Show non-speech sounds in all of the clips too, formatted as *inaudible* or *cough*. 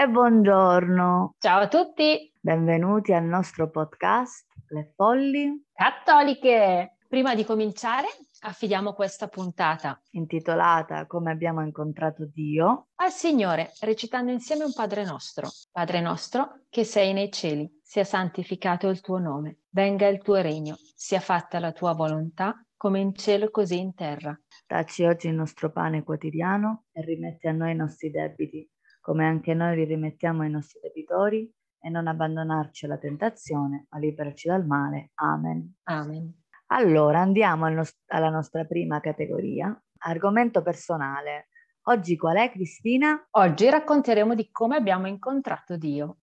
e buongiorno. Ciao a tutti. Benvenuti al nostro podcast Le Folli Cattoliche. Prima di cominciare, affidiamo questa puntata intitolata Come abbiamo incontrato Dio al Signore, recitando insieme un Padre nostro. Padre nostro che sei nei cieli, sia santificato il tuo nome, venga il tuo regno, sia fatta la tua volontà come in cielo così in terra. Dacci oggi il nostro pane quotidiano e rimetti a noi i nostri debiti, come anche noi li rimettiamo ai nostri debitori, e non abbandonarci alla tentazione, ma liberaci dal male. Amen. Amen. Allora, andiamo al nost- alla nostra prima categoria, argomento personale. Oggi qual è, Cristina? Oggi racconteremo di come abbiamo incontrato Dio.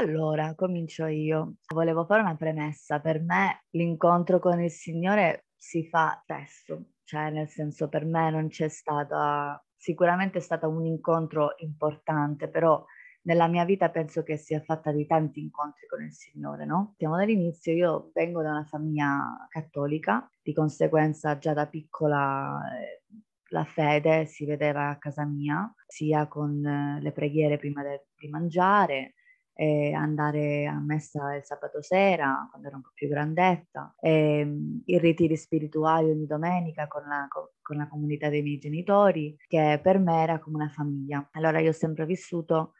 Allora, comincio io. Volevo fare una premessa. Per me l'incontro con il Signore si fa spesso, cioè nel senso per me non c'è stata, sicuramente è stato un incontro importante, però nella mia vita penso che sia fatta di tanti incontri con il Signore, no? Siamo dall'inizio, io vengo da una famiglia cattolica, di conseguenza già da piccola eh, la fede si vedeva a casa mia, sia con eh, le preghiere prima di mangiare, eh, andare a messa il sabato sera quando ero un po' più grandetta, eh, i ritiri spirituali ogni domenica con la, con la comunità dei miei genitori, che per me era come una famiglia. Allora io ho sempre vissuto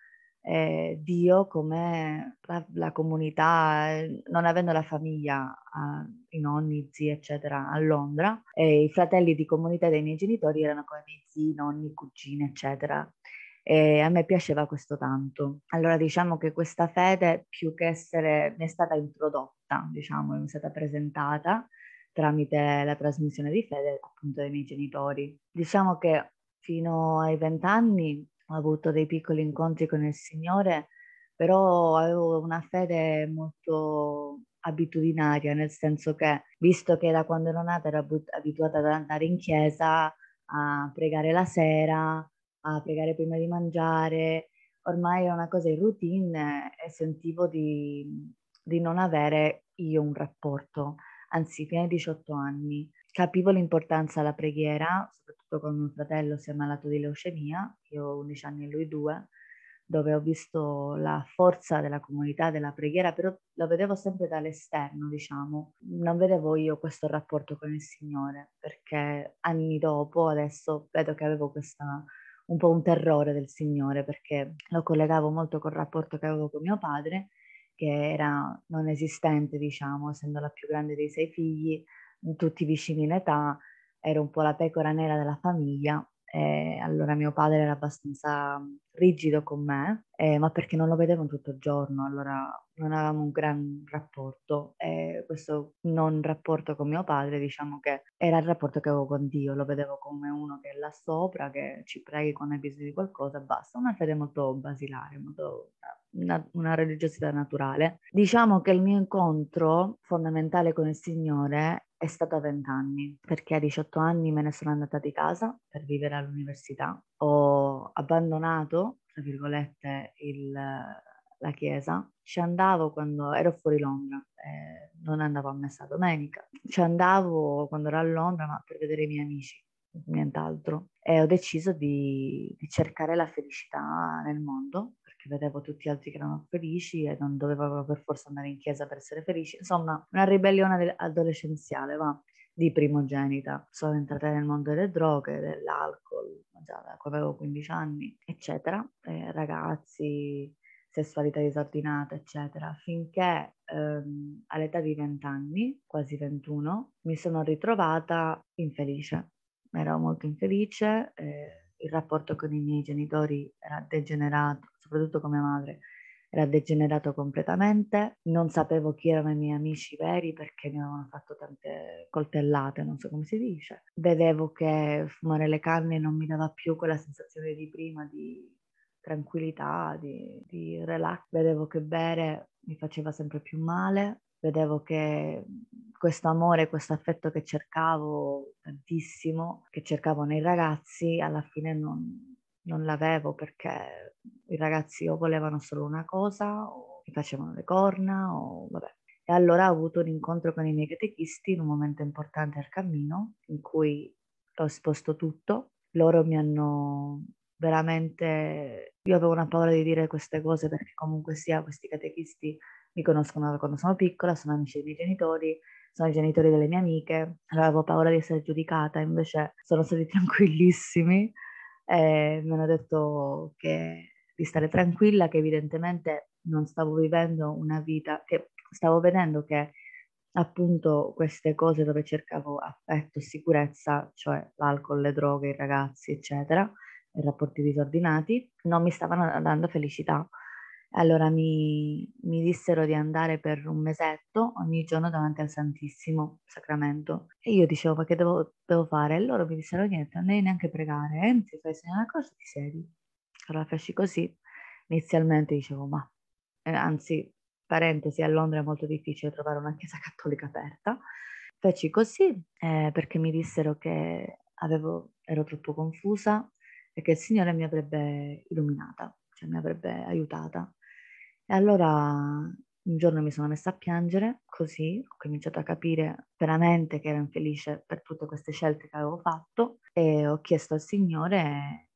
eh, Dio come la, la, comunità, non avendo la famiglia, eh, i nonni, zii, eccetera, a Londra, e i fratelli di comunità dei miei genitori erano come miei zii, nonni, cugini, eccetera e a me piaceva questo tanto. Allora diciamo che questa fede più che essere mi è stata introdotta, diciamo, mi è stata presentata tramite la trasmissione di fede appunto dai miei genitori. Diciamo che fino ai vent'anni ho avuto dei piccoli incontri con il Signore, però avevo una fede molto abitudinaria, nel senso che visto che da quando ero nata ero abituata ad andare in chiesa, a pregare la sera, a pregare prima di mangiare, ormai era una cosa in routine e sentivo di, di non avere io un rapporto, anzi fino ai 18 anni. Capivo l'importanza della preghiera, soprattutto con mio fratello si è malato di leucemia, io ho 11 anni e lui due, dove ho visto la forza della comunità della preghiera, però lo vedevo sempre dall'esterno, diciamo. Non vedevo io questo rapporto con il Signore, perché anni dopo adesso vedo che avevo questa un po' un terrore del Signore perché lo collegavo molto col rapporto che avevo con mio padre, che era non esistente, diciamo, essendo la più grande dei sei figli, tutti vicini in età, ero un po' la pecora nera della famiglia e allora mio padre era abbastanza rigido con me, eh, ma perché non lo vedevo tutto il giorno, allora non avevamo un gran rapporto e questo non rapporto con mio padre diciamo che era il rapporto che avevo con Dio, lo vedevo come uno che è là sopra, che ci preghi quando hai bisogno di qualcosa, basta, una fede molto basilare, molto una, una, religiosità naturale. Diciamo che il mio incontro fondamentale con il Signore è stato a 20 anni, perché a 18 anni me ne sono andata di casa per vivere all'università. Ho abbandonato, tra virgolette, il, la chiesa. Ci andavo quando ero fuori Londra, eh, non andavo a messa domenica. Ci andavo quando ero a Londra, ma per vedere i miei amici, nient'altro. E ho deciso di, di cercare la felicità nel mondo che vedevo tutti gli altri che erano felici e non dovevo per forza andare in chiesa per essere felici. Insomma, una ribellione adolescenziale, va, di primogenita. Sono entrata nel mondo delle droghe, dell'alcol, già da quando avevo 15 anni, eccetera. Eh, ragazzi, sessualità disordinata, eccetera, finché ehm, all'età di 20 anni, quasi 21, mi sono ritrovata infelice. Ero molto infelice. Eh, il rapporto con i miei genitori era degenerato, soprattutto con mia madre, era degenerato completamente, non sapevo chi erano i miei amici veri perché mi avevano fatto tante coltellate, non so come si dice. Vedevo che fumare le canne non mi dava più quella sensazione di prima di tranquillità, di, di relax. Vedevo che bere mi faceva sempre più male, vedevo che questo amore, questo affetto che cercavo tantissimo, che cercavo nei ragazzi, alla fine non, non l'avevo perché i ragazzi o volevano solo una cosa o mi facevano le corna o vabbè. E allora ho avuto un incontro con i miei catechisti in un momento importante al cammino in cui ho esposto tutto. Loro mi hanno veramente... Io avevo una paura di dire queste cose perché comunque sia questi catechisti mi conoscono da quando sono piccola, sono amici dei miei genitori, sono i genitori delle mie amiche, avevo paura di essere giudicata, invece sono stati *laughs* tranquillissimi e mi hanno detto che, di stare tranquilla, che evidentemente non stavo vivendo una vita, che stavo vedendo che appunto queste cose dove cercavo affetto e sicurezza, cioè l'alcol, le droghe, i ragazzi, eccetera, i rapporti disordinati, non mi stavano dando felicità. Allora mi, mi dissero di andare per un mesetto ogni giorno davanti al Santissimo Sacramento. E io dicevo, ma che devo, devo fare? E loro mi dissero, niente, non devi neanche pregare, eh? ti fai segnare una cosa, ti siedi. Allora feci così. Inizialmente dicevo, ma eh, anzi, parentesi, a Londra è molto difficile trovare una chiesa cattolica aperta. Feci così eh, perché mi dissero che avevo, ero troppo confusa e che il Signore mi avrebbe illuminata, cioè mi avrebbe aiutata. E allora un giorno mi sono messa a piangere, così ho cominciato a capire veramente che ero infelice per tutte queste scelte che avevo fatto e ho chiesto al Signore,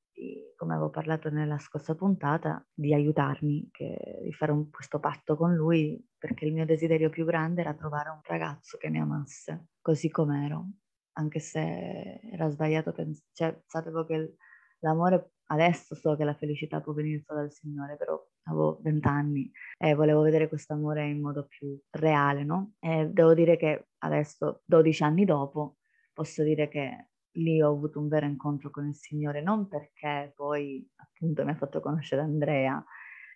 come avevo parlato nella scorsa puntata, di aiutarmi, che, di fare un, questo patto con Lui, perché il mio desiderio più grande era trovare un ragazzo che mi amasse, così com'ero, anche se era sbagliato, pens- cioè sapevo che l'amore adesso so che la felicità può venire solo dal Signore, però avevo vent'anni e volevo vedere questo amore in modo più reale, no? E devo dire che adesso, 12 anni dopo, posso dire che lì ho avuto un vero incontro con il Signore, non perché poi appunto mi ha fatto conoscere Andrea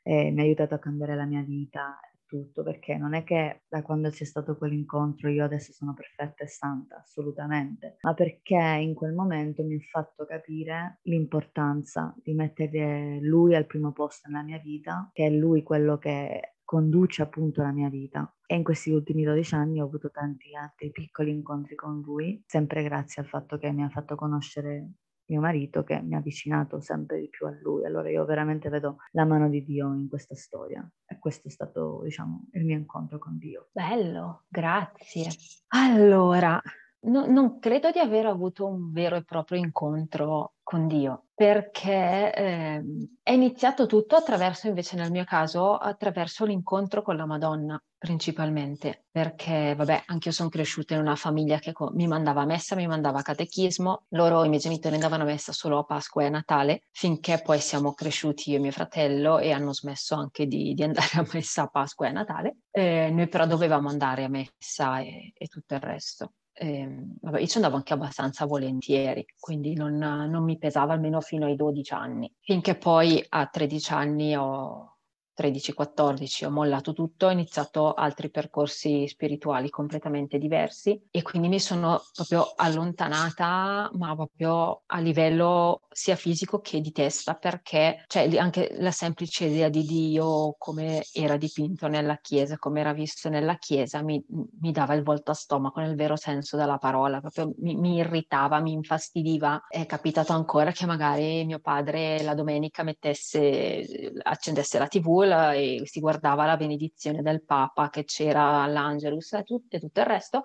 e mi ha aiutato a cambiare la mia vita tutto, perché non è che da quando c'è stato quell'incontro io adesso sono perfetta e santa, assolutamente, ma perché in quel momento mi ha fatto capire l'importanza di mettere lui al primo posto nella mia vita, che è lui quello che conduce appunto la mia vita. E in questi ultimi 12 anni ho avuto tanti altri piccoli incontri con lui, sempre grazie al fatto che mi ha fatto conoscere mio marito che mi ha avvicinato sempre di più a lui. Allora io veramente vedo la mano di Dio in questa storia e questo è stato, diciamo, il mio incontro con Dio. Bello, grazie. Allora, no, non credo di aver avuto un vero e proprio incontro con Dio, perché eh, è iniziato tutto attraverso, invece nel mio caso, attraverso l'incontro con la Madonna principalmente, perché vabbè, anche io sono cresciuta in una famiglia che mi mandava a messa, mi mandava a catechismo, loro, i miei genitori andavano a messa solo a Pasqua e a Natale, finché poi siamo cresciuti io e mio fratello e hanno smesso anche di, di andare a messa a Pasqua e a Natale, eh, noi però dovevamo andare a messa e, e tutto il resto eh, vabbè, io ci andavo anche abbastanza volentieri, quindi non, non, mi pesava almeno fino ai 12 anni, finché poi a 13 anni ho, 13-14 ho mollato tutto, ho iniziato altri percorsi spirituali completamente diversi e quindi mi sono proprio allontanata, ma proprio a livello sia fisico che di testa, perché cioè, anche la semplice idea di Dio, come era dipinto nella Chiesa, come era visto nella Chiesa, mi, mi dava il volto a stomaco nel vero senso della parola, proprio mi, mi irritava, mi infastidiva. È capitato ancora che magari mio padre la domenica mettesse, accendesse la tv Istanbul e si guardava la benedizione del Papa che c'era all'Angelus e tutto, e tutto il resto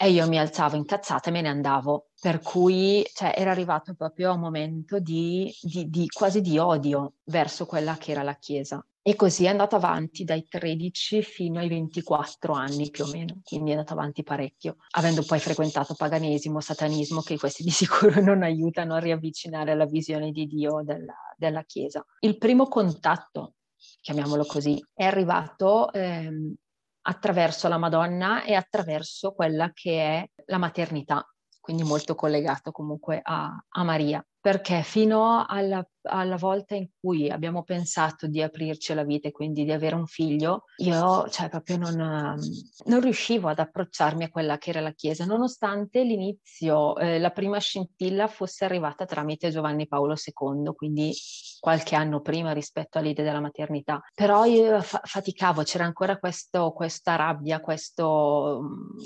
e io mi alzavo incazzata e me ne andavo. Per cui cioè, era arrivato proprio a un momento di, di, di, quasi di odio verso quella che era la Chiesa. E così è andato avanti dai 13 fino ai 24 anni più o meno, quindi è andato avanti parecchio, avendo poi frequentato paganesimo, satanismo, che questi di *laughs* sicuro non aiutano a riavvicinare la visione di Dio della, della Chiesa. Il primo contatto chiamiamolo così, è arrivato ehm, attraverso la Madonna e attraverso quella che è la maternità, quindi molto collegato comunque a, a Maria. Perché fino alla, alla, volta in cui abbiamo pensato di aprirci alla vita e quindi di avere un figlio, io cioè, proprio non, non riuscivo ad approcciarmi a quella che era la Chiesa, nonostante l'inizio, eh, la prima scintilla fosse arrivata tramite Giovanni Paolo II, quindi qualche anno prima rispetto all'idea della maternità. Però io fa- faticavo, c'era ancora questo, questa rabbia, questo,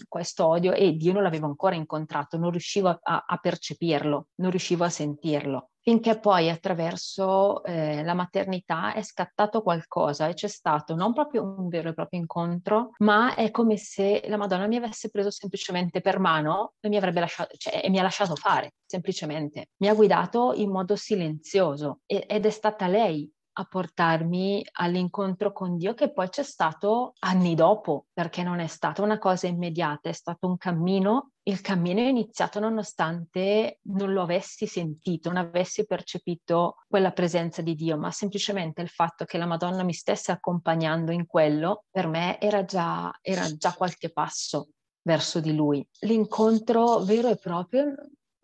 questo, odio e Dio non l'avevo ancora incontrato, non riuscivo a, a percepirlo, non riuscivo a sentirlo. Finché poi attraverso eh, la maternità è scattato qualcosa e c'è stato non proprio un vero e proprio incontro, ma è come se la Madonna mi avesse preso semplicemente per mano e mi, lasciato, cioè, e mi ha lasciato fare, semplicemente. Mi ha guidato in modo silenzioso e, ed è stata lei a portarmi all'incontro con Dio che poi c'è stato anni dopo, perché non è stata una cosa immediata, è stato un cammino. Il cammino è iniziato nonostante non lo avessi sentito, non avessi percepito quella presenza di Dio, ma semplicemente il fatto che la Madonna mi stesse accompagnando in quello, per me era già, era già qualche passo verso di lui. L'incontro vero e proprio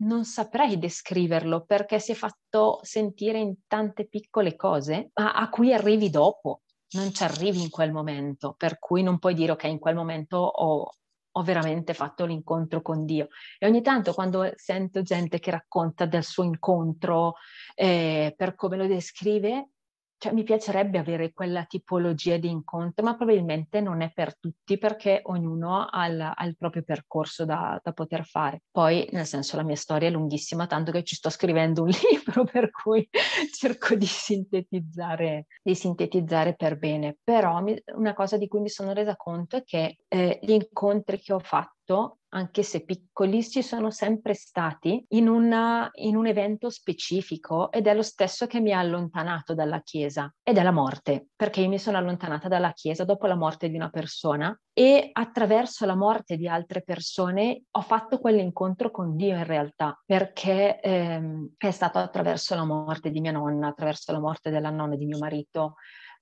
non saprei descriverlo perché si è fatto sentire in tante piccole cose a, a cui arrivi dopo, non ci arrivi in quel momento, per cui non puoi dire ok, in quel momento ho, ho veramente fatto l'incontro con Dio. E ogni tanto quando sento gente che racconta del suo incontro eh, per come lo descrive, cioè, mi piacerebbe avere quella tipologia di incontro, ma probabilmente non è per tutti perché ognuno ha il, ha il proprio percorso da, da, poter fare. Poi, nel senso, la mia storia è lunghissima, tanto che ci sto scrivendo un *laughs* libro, per cui cerco di sintetizzare, di sintetizzare per bene. Però mi, una cosa di cui mi sono resa conto è che eh, gli incontri che ho fatto anche se piccoli, ci sono sempre stati in, una, in, un evento specifico ed è lo stesso che mi ha allontanato dalla Chiesa ed è la morte, perché io mi sono allontanata dalla Chiesa dopo la morte di una persona e attraverso la morte di altre persone ho fatto quell'incontro con Dio in realtà, perché ehm, è stato attraverso la morte di mia nonna, attraverso la morte della nonna di mio marito,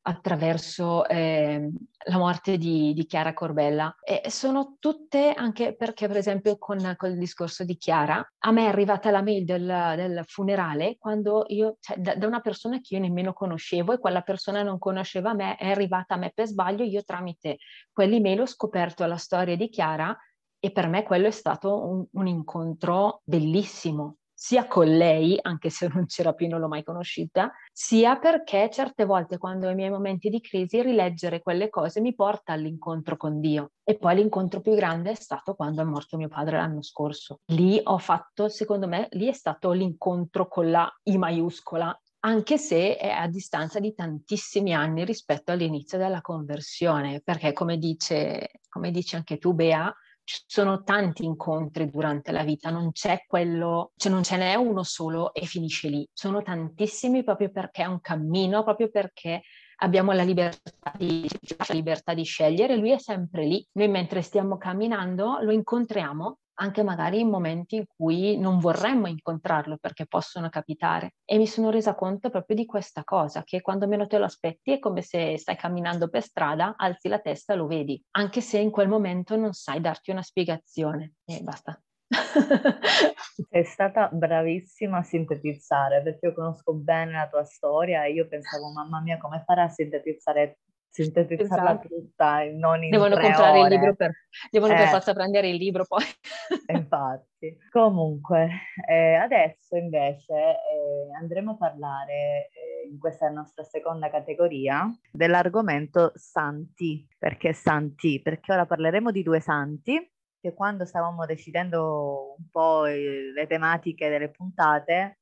attraverso eh, la morte di, di, Chiara Corbella. E sono tutte anche perché, per esempio, con, con, il discorso di Chiara, a me è arrivata la mail del, del funerale quando io, cioè, da, da, una persona che io nemmeno conoscevo e quella persona non conosceva me, è arrivata a me per sbaglio, io tramite quell'email ho scoperto la storia di Chiara e per me quello è stato un, un incontro bellissimo sia con lei, anche se non c'era più, non l'ho mai conosciuta, sia perché certe volte quando ho i miei momenti di crisi rileggere quelle cose mi porta all'incontro con Dio. E poi l'incontro più grande è stato quando è morto mio padre l'anno scorso. Lì ho fatto, secondo me, lì è stato l'incontro con la I maiuscola anche se è a distanza di tantissimi anni rispetto all'inizio della conversione, perché come dice, come dici anche tu, Bea, ci sono tanti incontri durante la vita, non c'è quello, cioè non ce n'è uno solo e finisce lì. Sono tantissimi proprio perché è un cammino, proprio perché abbiamo la libertà di, la libertà di scegliere, lui è sempre lì. Noi mentre stiamo camminando lo incontriamo anche magari in momenti in cui non vorremmo incontrarlo perché possono capitare. E mi sono resa conto proprio di questa cosa, che quando meno te lo aspetti è come se stai camminando per strada, alzi la testa e lo vedi, anche se in quel momento non sai darti una spiegazione. E basta. *laughs* Sei stata bravissima a sintetizzare perché io conosco bene la tua storia e io pensavo, mamma mia, come farà a sintetizzare sintetizzarla esatto. tutta, non in Devono comprare ore. il libro per, devono eh. per forza prendere il libro poi. *laughs* Infatti. Comunque, eh, adesso invece eh, andremo a parlare, eh, in questa nostra seconda categoria, dell'argomento santi. Perché santi? Perché ora parleremo di due santi che quando stavamo decidendo un po' le tematiche delle puntate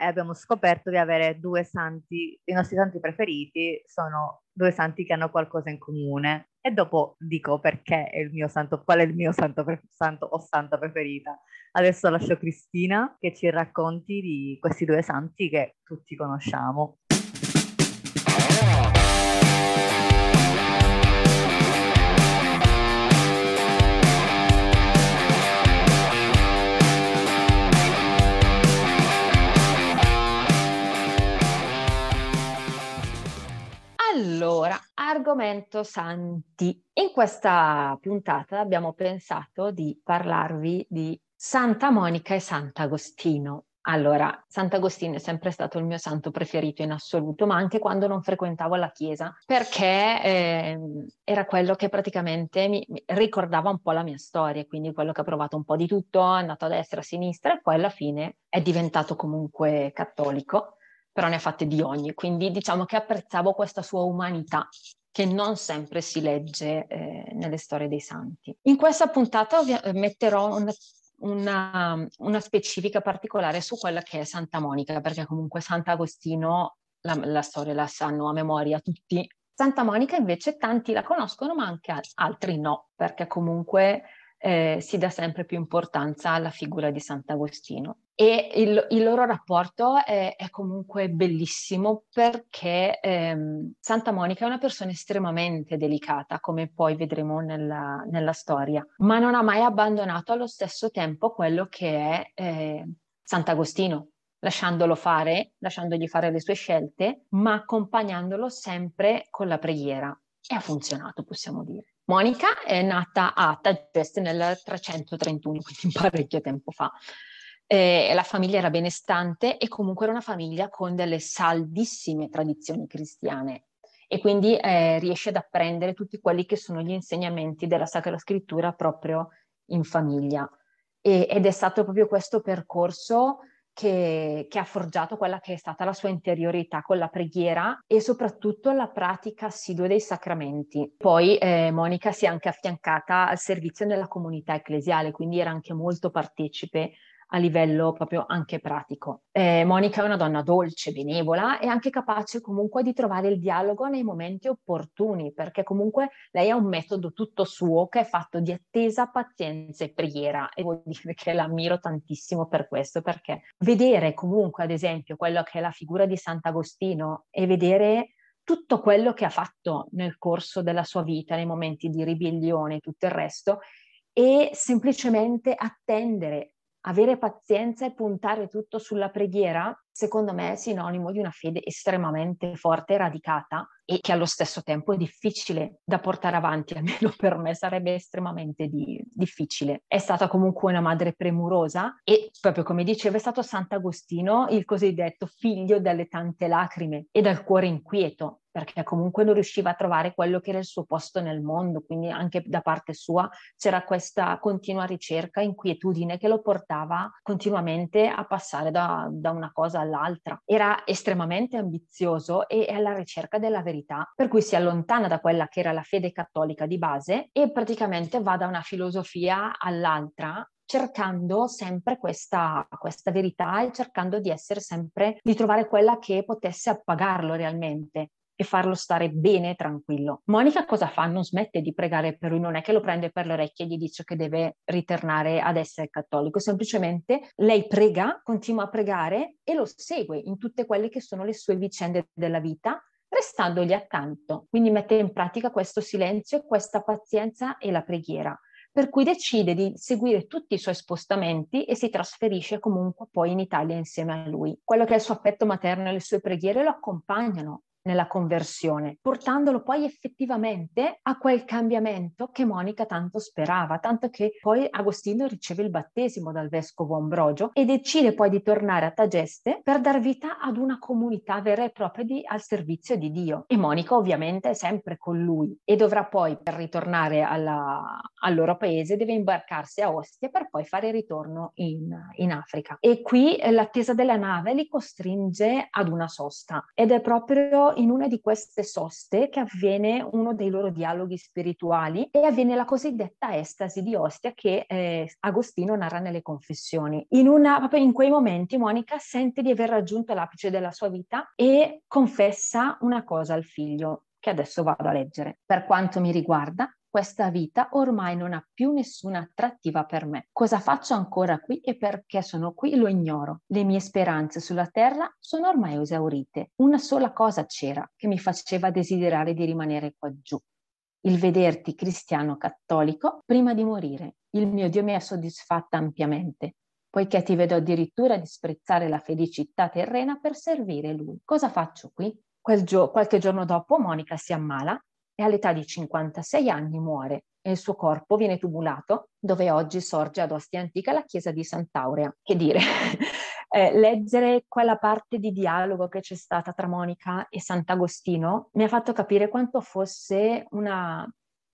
e abbiamo scoperto di avere due santi, i nostri santi preferiti sono due santi che hanno qualcosa in comune. E dopo dico perché è il mio santo, qual è il mio santo, pre- santo o santa preferita. Adesso lascio Cristina che ci racconti di questi due santi che tutti conosciamo. Allora, argomento santi. In questa puntata abbiamo pensato di parlarvi di Santa Monica e Sant'Agostino. Allora, Sant'Agostino è sempre stato il mio santo preferito in assoluto, ma anche quando non frequentavo la chiesa, perché eh, era quello che praticamente mi, mi, ricordava un po' la mia storia, quindi quello che ha provato un po' di tutto, è andato a destra, a sinistra e poi alla fine è diventato comunque cattolico però ne ha fatte di ogni, quindi diciamo che apprezzavo questa sua umanità che non sempre si legge eh, nelle storie dei santi. In questa puntata ovvia- metterò un, una, una, specifica particolare su quella che è Santa Monica, perché comunque Sant'Agostino la, la storia la sanno a memoria tutti. Santa Monica invece tanti la conoscono, ma anche altri no, perché comunque eh, si dà sempre più importanza alla figura di Sant'Agostino. E il, il loro rapporto è, è, comunque bellissimo perché ehm, Santa Monica è una persona estremamente delicata, come poi vedremo nella, nella, storia, ma non ha mai abbandonato allo stesso tempo quello che è eh, Sant'Agostino, lasciandolo fare, lasciandogli fare le sue scelte, ma accompagnandolo sempre con la preghiera. E ha funzionato, possiamo dire. Monica è nata a Tageste nel 331, quindi parecchio tempo fa. Eh, la famiglia era benestante e comunque era una famiglia con delle saldissime tradizioni cristiane e quindi eh, riesce ad apprendere tutti quelli che sono gli insegnamenti della Sacra Scrittura proprio in famiglia. E, ed è stato proprio questo percorso che, che, ha forgiato quella che è stata la sua interiorità con la preghiera e soprattutto la pratica assidua dei sacramenti. Poi eh, Monica si è anche affiancata al servizio nella comunità ecclesiale, quindi era anche molto partecipe a livello proprio anche pratico. Eh, Monica è una donna dolce, benevola e anche capace comunque di trovare il dialogo nei momenti opportuni, perché comunque lei ha un metodo tutto suo che è fatto di attesa, pazienza e preghiera e devo dire che l'ammiro tantissimo per questo, perché vedere comunque ad esempio quello che è la figura di Sant'Agostino e vedere tutto quello che ha fatto nel corso della sua vita, nei momenti di ribellione e tutto il resto, e semplicemente attendere avere pazienza e puntare tutto sulla preghiera, secondo me è sinonimo di una fede estremamente forte e radicata e che allo stesso tempo è difficile da portare avanti, *laughs* almeno per me sarebbe estremamente di, difficile. È stata comunque una madre premurosa e proprio come diceva è stato Sant'Agostino il cosiddetto figlio delle tante lacrime e dal cuore inquieto, perché comunque non riusciva a trovare quello che era il suo posto nel mondo, quindi anche da parte sua c'era questa continua ricerca, inquietudine che lo portava continuamente a passare da, da una cosa all'altra. Era estremamente ambizioso e alla ricerca della verità, per cui si allontana da quella che era la fede cattolica di base e praticamente va da una filosofia all'altra cercando sempre questa, questa, verità e cercando di essere sempre, di trovare quella che potesse appagarlo realmente e farlo stare bene tranquillo. Monica cosa fa? Non smette di pregare per lui, non è che lo prende per le orecchie e gli dice che deve ritornare ad essere cattolico, semplicemente lei prega, continua a pregare e lo segue in tutte quelle che sono le sue vicende della vita restandogli accanto. Quindi mette in pratica questo silenzio, questa pazienza e la preghiera per cui decide di seguire tutti i suoi spostamenti e si trasferisce comunque poi in Italia insieme a lui. Quello che è il suo affetto materno e le sue preghiere lo accompagnano nella conversione, portandolo poi effettivamente a quel cambiamento che Monica tanto sperava, tanto che poi Agostino riceve il battesimo dal vescovo Ambrogio e decide poi di tornare a Tageste per dar vita ad una comunità vera e propria di, al servizio di Dio. E Monica ovviamente è sempre con lui e dovrà poi, per ritornare alla, al loro paese, deve imbarcarsi a Ostia per poi fare ritorno in, in Africa. E qui eh, l'attesa della nave li costringe ad una sosta ed è proprio in una di queste soste che avviene uno dei loro dialoghi spirituali e avviene la cosiddetta estasi di Ostia che eh, Agostino narra nelle confessioni. In, una, proprio in quei momenti Monica sente di aver raggiunto l'apice della sua vita e confessa una cosa al figlio che adesso vado a leggere. Per quanto mi riguarda, questa vita ormai non ha più nessuna attrattiva per me. Cosa faccio ancora qui e perché sono qui lo ignoro. Le mie speranze sulla terra sono ormai esaurite. Una sola cosa c'era che mi faceva desiderare di rimanere qua giù. Il vederti cristiano cattolico prima di morire. Il mio Dio mi ha soddisfatta ampiamente, poiché ti vedo addirittura disprezzare la felicità terrena per servire Lui. Cosa faccio qui? Gio- qualche giorno dopo Monica si ammala e all'età di 56 anni muore e il suo corpo viene tubulato dove oggi sorge ad Ostia Antica la chiesa di Sant'Aurea. Che dire, *laughs* eh, leggere quella parte di dialogo che c'è stata tra Monica e Sant'Agostino mi ha fatto capire quanto fosse una,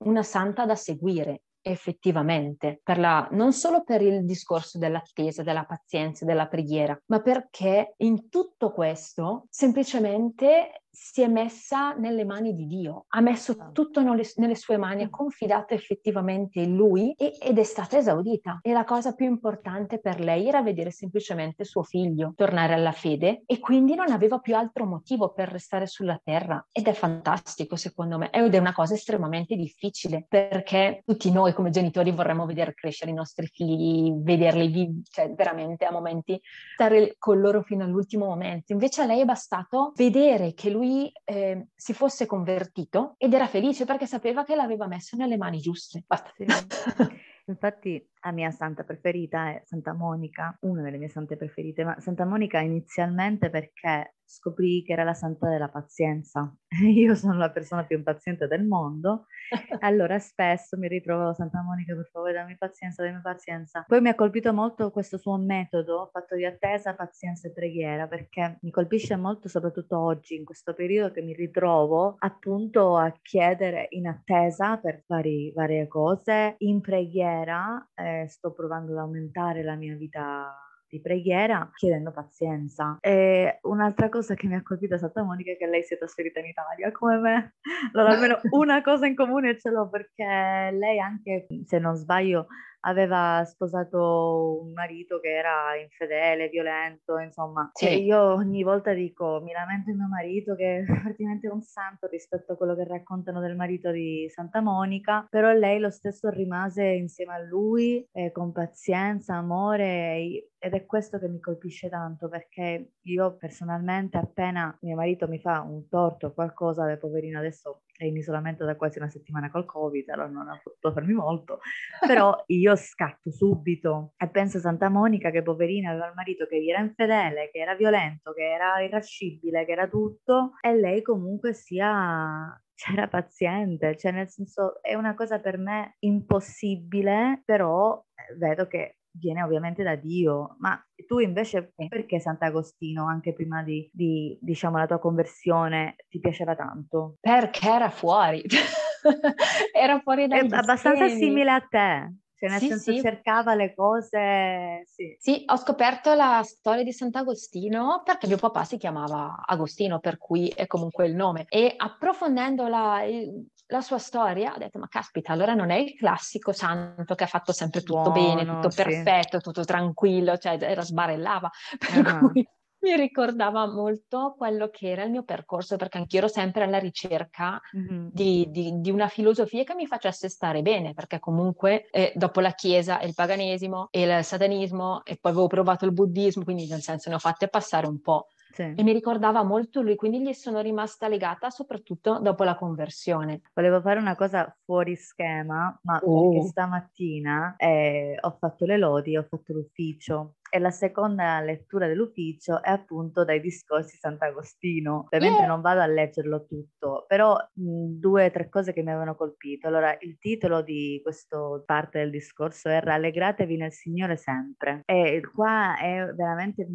una santa da seguire effettivamente, la, non solo per il discorso dell'attesa, della pazienza, della preghiera, ma perché in tutto questo semplicemente si è messa nelle mani di Dio, ha messo Ah. tutto nelle, sue mani, ha confidato effettivamente in lui e- ed è stata esaudita. E la cosa più importante per lei era vedere semplicemente suo figlio tornare alla fede e quindi non aveva più altro motivo per restare sulla terra. Ed è fantastico secondo me, ed è una cosa estremamente difficile perché tutti noi come genitori vorremmo vedere crescere i nostri figli, vederli vivi, cioè veramente a momenti stare con loro fino all'ultimo momento. Invece a lei è bastato vedere che lui eh, si fosse convertito ed era felice perché sapeva che l'aveva messo nelle mani giuste. Basta. Sì. Infatti la mia santa preferita è Santa Monica, una delle mie sante preferite, ma Santa Monica inizialmente perché scoprì che era la santa della pazienza. *laughs* Io sono la persona più impaziente del mondo, *laughs* allora spesso mi ritrovo Santa Monica, per favore dammi pazienza, dammi pazienza. Poi mi ha colpito molto questo suo metodo fatto di attesa, pazienza e preghiera, perché mi colpisce molto soprattutto oggi, in questo periodo che mi ritrovo appunto a chiedere in attesa per vari, varie cose, in preghiera, eh, sto provando ad aumentare la mia vita di preghiera chiedendo pazienza. E un'altra cosa che mi ha colpito a Santa Monica è che lei si è trasferita in Italia come me. Allora almeno *laughs* una cosa in comune ce l'ho perché lei anche, se non sbaglio, aveva sposato un marito che era infedele, violento, insomma. Sì. E io ogni volta dico, mi lamento il mio marito che è *laughs* praticamente un santo rispetto a quello che raccontano del marito di Santa Monica, però lei lo stesso rimase insieme a lui eh, con pazienza, amore ed è questo che mi colpisce tanto perché io personalmente appena mio marito mi fa un torto o qualcosa, beh, poverino adesso è in isolamento da quasi una settimana col Covid, allora non ha potuto farmi molto, però io scatto subito. E penso a Santa Monica che poverina aveva il marito che gli era infedele, che era violento, che era irascibile, che era tutto e lei comunque sia *laughs* c'era paziente, cioè nel senso è una cosa per me impossibile, però eh, vedo che viene ovviamente da Dio, ma tu invece perché Sant'Agostino anche prima di, di, diciamo la tua conversione ti piaceva tanto? Perché era fuori. *laughs* era fuori È dagli abbastanza schemi. simile a te, cioè nel Sì, senso sì. cercava le cose, sì. Sì, ho scoperto la storia di Sant'Agostino perché mio papà si chiamava Agostino, per cui è comunque il nome. E approfondendo la, la sua storia, ho detto, ma caspita, allora non è il classico santo che ha fatto sempre tutto bene, Buono, tutto sì. perfetto, tutto tranquillo, cioè era sbarellava. *laughs* Per Ah. cui mi ricordava molto quello che era il mio percorso, perché anch'io ero sempre alla ricerca Mhm. di, di- di una filosofia che mi facesse stare bene, perché comunque eh, dopo la Chiesa e il paganesimo e il satanismo e poi avevo provato il buddismo, quindi nel senso ne ho fatte passare un po'. Sì. E mi ricordava molto lui, quindi gli sono rimasta legata soprattutto dopo la conversione. Volevo fare una cosa fuori schema, ma Oh. perché stamattina eh, ho fatto le lodi, ho fatto l'ufficio e la seconda lettura dell'ufficio è appunto dai discorsi Sant'Agostino. Ovviamente Yeah. non vado a leggerlo tutto, però mh, due o tre cose che mi avevano colpito. Allora, il titolo di questa parte del discorso è Rallegratevi nel Signore sempre. E qua è veramente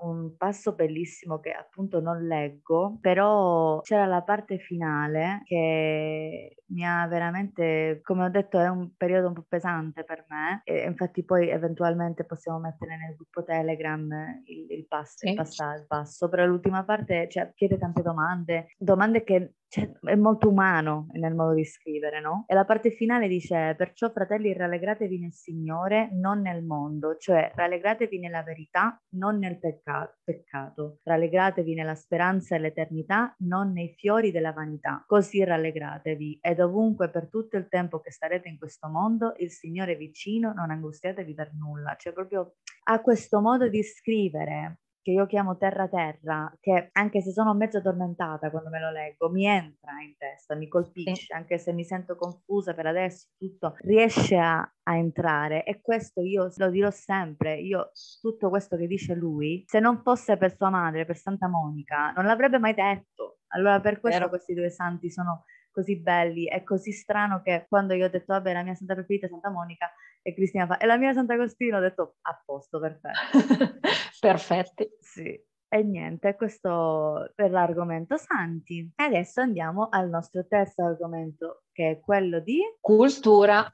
un passo bellissimo che appunto non leggo, però c'era la parte finale che mi ha veramente, come ho detto, è un periodo un po' pesante per me e infatti poi eventualmente possiamo mettere nel gruppo Telegram il, il passo, il Sì. passa- il passo, però l'ultima parte cioè, chiede tante domande, domande che cioè, è molto umano nel modo di scrivere, no? E la parte finale dice, perciò fratelli rallegratevi nel Signore, non nel mondo, cioè rallegratevi nella verità, non nel pecca- peccato, rallegratevi nella speranza e l'eternità, non nei fiori della vanità, così rallegratevi. Ed ovunque per tutto il tempo che starete in questo mondo, il Signore è vicino, non angustiatevi per nulla, cioè proprio ha questo modo di scrivere che io chiamo terra terra, che anche se sono mezzo addormentata quando me lo leggo, mi entra in testa, mi colpisce, anche se mi sento confusa per adesso, tutto riesce a, a entrare e questo io lo dirò sempre, io tutto questo che dice lui, se non fosse per sua madre, per Santa Monica, non l'avrebbe mai detto. Allora per questo Vero. questi due santi sono così belli, è così strano che quando io ho detto vabbè la mia santa preferita è Santa Monica e Cristina fa e la mia Sant'Agostino ho detto a posto, perfetto. *laughs* Perfetti. Sì, e niente, questo per l'argomento Santi. E adesso andiamo al nostro terzo argomento, che è quello di... Cultura.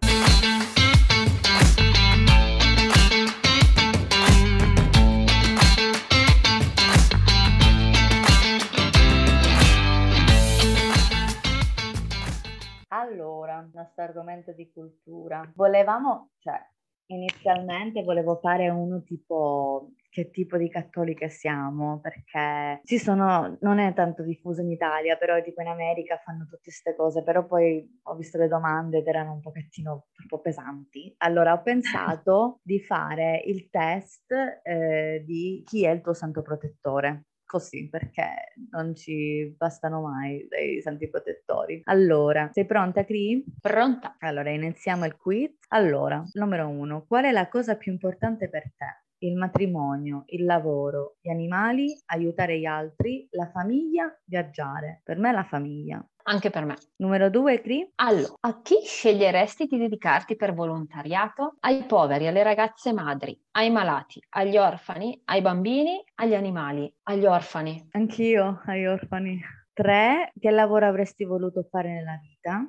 Il nostro argomento di cultura. Volevamo, cioè, inizialmente volevo fare uno tipo che tipo di cattoliche siamo, perché ci sono, non è tanto diffuso in Italia, però tipo in America fanno tutte queste cose, però poi ho visto le domande ed erano un pochettino troppo pesanti. Allora ho pensato *laughs* di fare il test eh, di chi è il tuo santo protettore così perché non ci bastano mai dei santi protettori. Allora, sei pronta, Cri? Pronta. Allora, iniziamo il quiz. Allora, numero uno, qual è la cosa più importante per te? Il matrimonio, il lavoro, gli animali, aiutare gli altri, la famiglia, viaggiare. Per me la famiglia. Anche per me. Numero due, Cri? Allora, a chi sceglieresti di dedicarti per volontariato? Ai poveri, alle ragazze madri, ai malati, agli orfani, ai bambini, agli animali, agli orfani. Anch'io, agli orfani. Tre, che lavoro avresti voluto fare nella vita?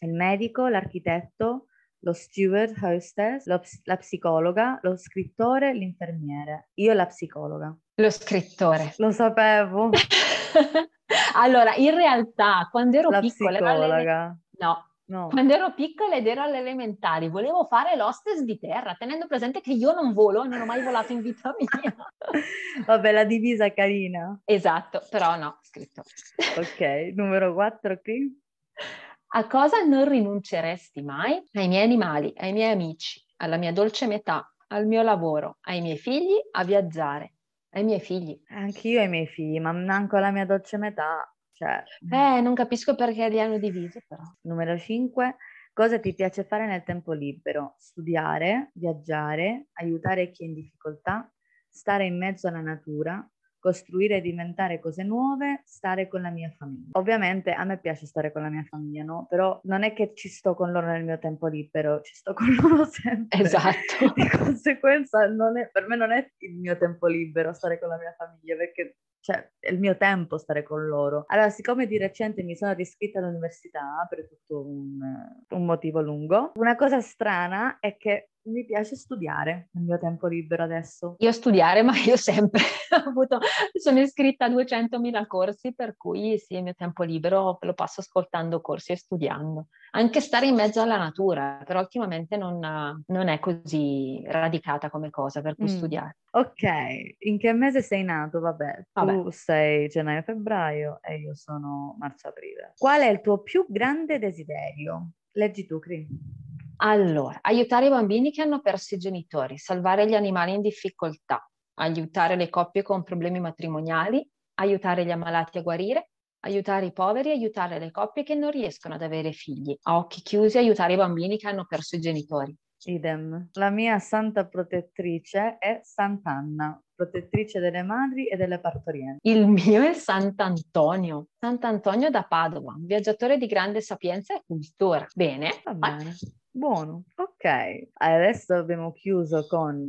Il medico, l'architetto, lo steward, hostess, lo, la psicologa, lo scrittore, l'infermiere. Io la psicologa. Lo scrittore. Lo sapevo. *laughs* allora, in realtà, quando ero la piccola... Psicologa. No, No. Quando ero piccola ed ero alle elementari, volevo fare l'hostess di terra, tenendo presente che io non volo, non ho mai volato in vita mia. *laughs* Vabbè, la divisa carina. Esatto, però no, scritto. Ok, numero 4 qui. *laughs* A cosa non rinunceresti mai? Ai miei animali, ai miei amici, alla mia dolce metà, al mio lavoro, ai miei figli, a viaggiare. Ai miei figli. Anch'io ai miei figli, ma manco alla mia dolce metà. Cioè... Eh, non capisco perché li hanno divisi però. Numero 5. Cosa ti piace fare nel tempo libero? Studiare, viaggiare, aiutare chi è in difficoltà, stare in mezzo alla natura, costruire e diventare cose nuove, stare con la mia famiglia. Ovviamente a me piace stare con la mia famiglia, no? Però non è che ci sto con loro nel mio tempo libero, ci sto con *laughs* loro sempre. Esatto. Di conseguenza è, per me non è il mio tempo libero stare con la mia famiglia, perché cioè, è il mio tempo stare con loro. Allora, siccome di recente mi sono iscritta all'università per tutto un, un motivo lungo, una cosa strana è che mi piace studiare nel mio tempo libero adesso. Io studiare, *laughs* ma io sempre ho avuto, sono iscritta a 200.000 corsi, per cui sì, il mio tempo libero lo passo ascoltando corsi e studiando. Anche stare in mezzo alla natura, però ultimamente non, non è così radicata come cosa per cui mm. studiare. Ok, in che mese sei nato? Vabbè, Vabbè. tu sei gennaio-febbraio e io sono marzo-aprile. Qual è il tuo più grande desiderio? Leggi tu, Cri. Allora, aiutare i bambini che hanno perso i genitori, salvare gli animali in difficoltà, aiutare le coppie con problemi matrimoniali, aiutare gli ammalati a guarire, aiutare i poveri, aiutare le coppie che non riescono ad avere figli, a occhi chiusi aiutare i bambini che hanno perso i genitori. Idem. La mia santa protettrice è Sant'Anna, protettrice delle madri e delle partorienti. Il mio è Sant'Antonio, Sant'Antonio da Padova, un viaggiatore di grande sapienza e cultura. Bene. Va bene. Buono, ok. Adesso abbiamo chiuso con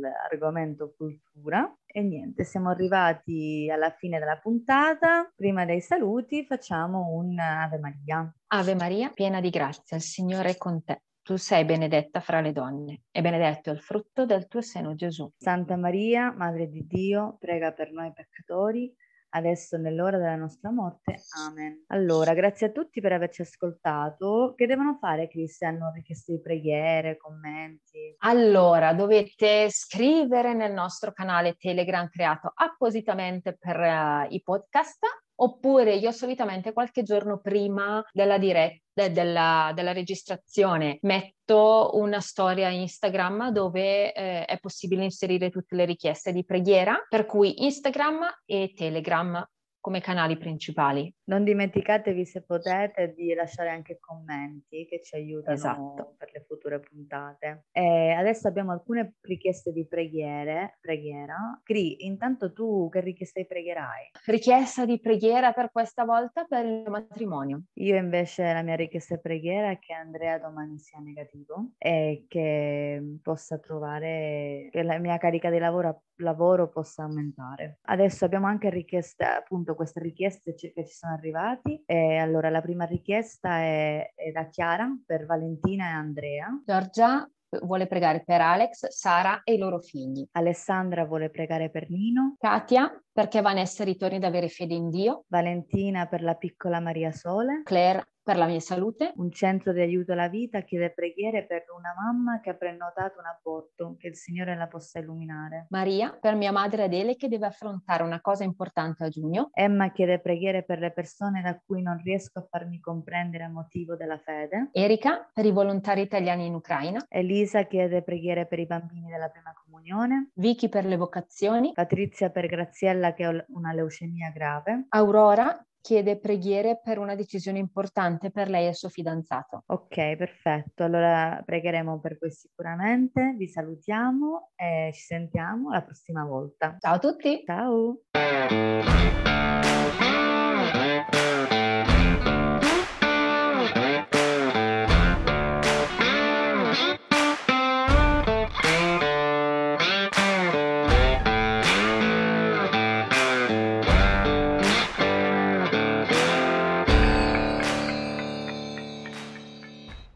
l'argomento cultura e niente, siamo arrivati alla fine della puntata. Prima dei saluti facciamo un Ave Maria. Ave Maria, piena di grazia, il Signore è con te. Tu sei benedetta fra le donne e benedetto è il frutto del tuo seno Gesù. Santa Maria, Madre di Dio, prega per noi peccatori adesso nell'ora della nostra morte. Amen. Allora, grazie a tutti per averci ascoltato. Che devono fare, Cristian? Hanno richieste di preghiere, commenti? Allora, dovete scrivere nel nostro canale Telegram creato appositamente per uh, i podcast oppure io solitamente qualche giorno prima della diretta della, della, registrazione metto una storia Instagram dove eh, è possibile inserire tutte le richieste di preghiera, per cui Instagram e Telegram come canali principali. Non dimenticatevi se potete di lasciare anche commenti che ci aiutano esatto. per le future puntate. E adesso abbiamo alcune richieste di preghiere, preghiera. Cri, intanto tu che richieste pregherai? Richiesta di preghiera per questa volta per il matrimonio. Io invece la mia richiesta di preghiera è che Andrea domani sia negativo e che possa trovare che la mia carica di lavoro, lavoro possa aumentare. Adesso abbiamo anche richieste appunto appunto queste richieste che ci sono arrivati. E allora la prima richiesta è, è da Chiara per Valentina e Andrea. Giorgia vuole pregare per Alex, Sara e i loro figli. Alessandra vuole pregare per Nino. Katia perché Vanessa ritorni ad avere fede in Dio. Valentina per la piccola Maria Sole. Claire per la mia salute. Un centro di aiuto alla vita chiede preghiere per una mamma che ha prenotato un aborto, che il Signore la possa illuminare. Maria, per mia madre Adele che deve affrontare una cosa importante a giugno. Emma chiede preghiere per le persone da cui non riesco a farmi comprendere a motivo della fede. Erika, per i volontari italiani in Ucraina. Elisa chiede preghiere per i bambini della prima comunione. Vicky per le vocazioni. Patrizia per Graziella che ha una leucemia grave. Aurora chiede preghiere per una decisione importante per lei e il suo fidanzato. Ok, perfetto. Allora pregheremo per voi sicuramente. Vi salutiamo e ci sentiamo la prossima volta. Ciao a tutti. Ciao.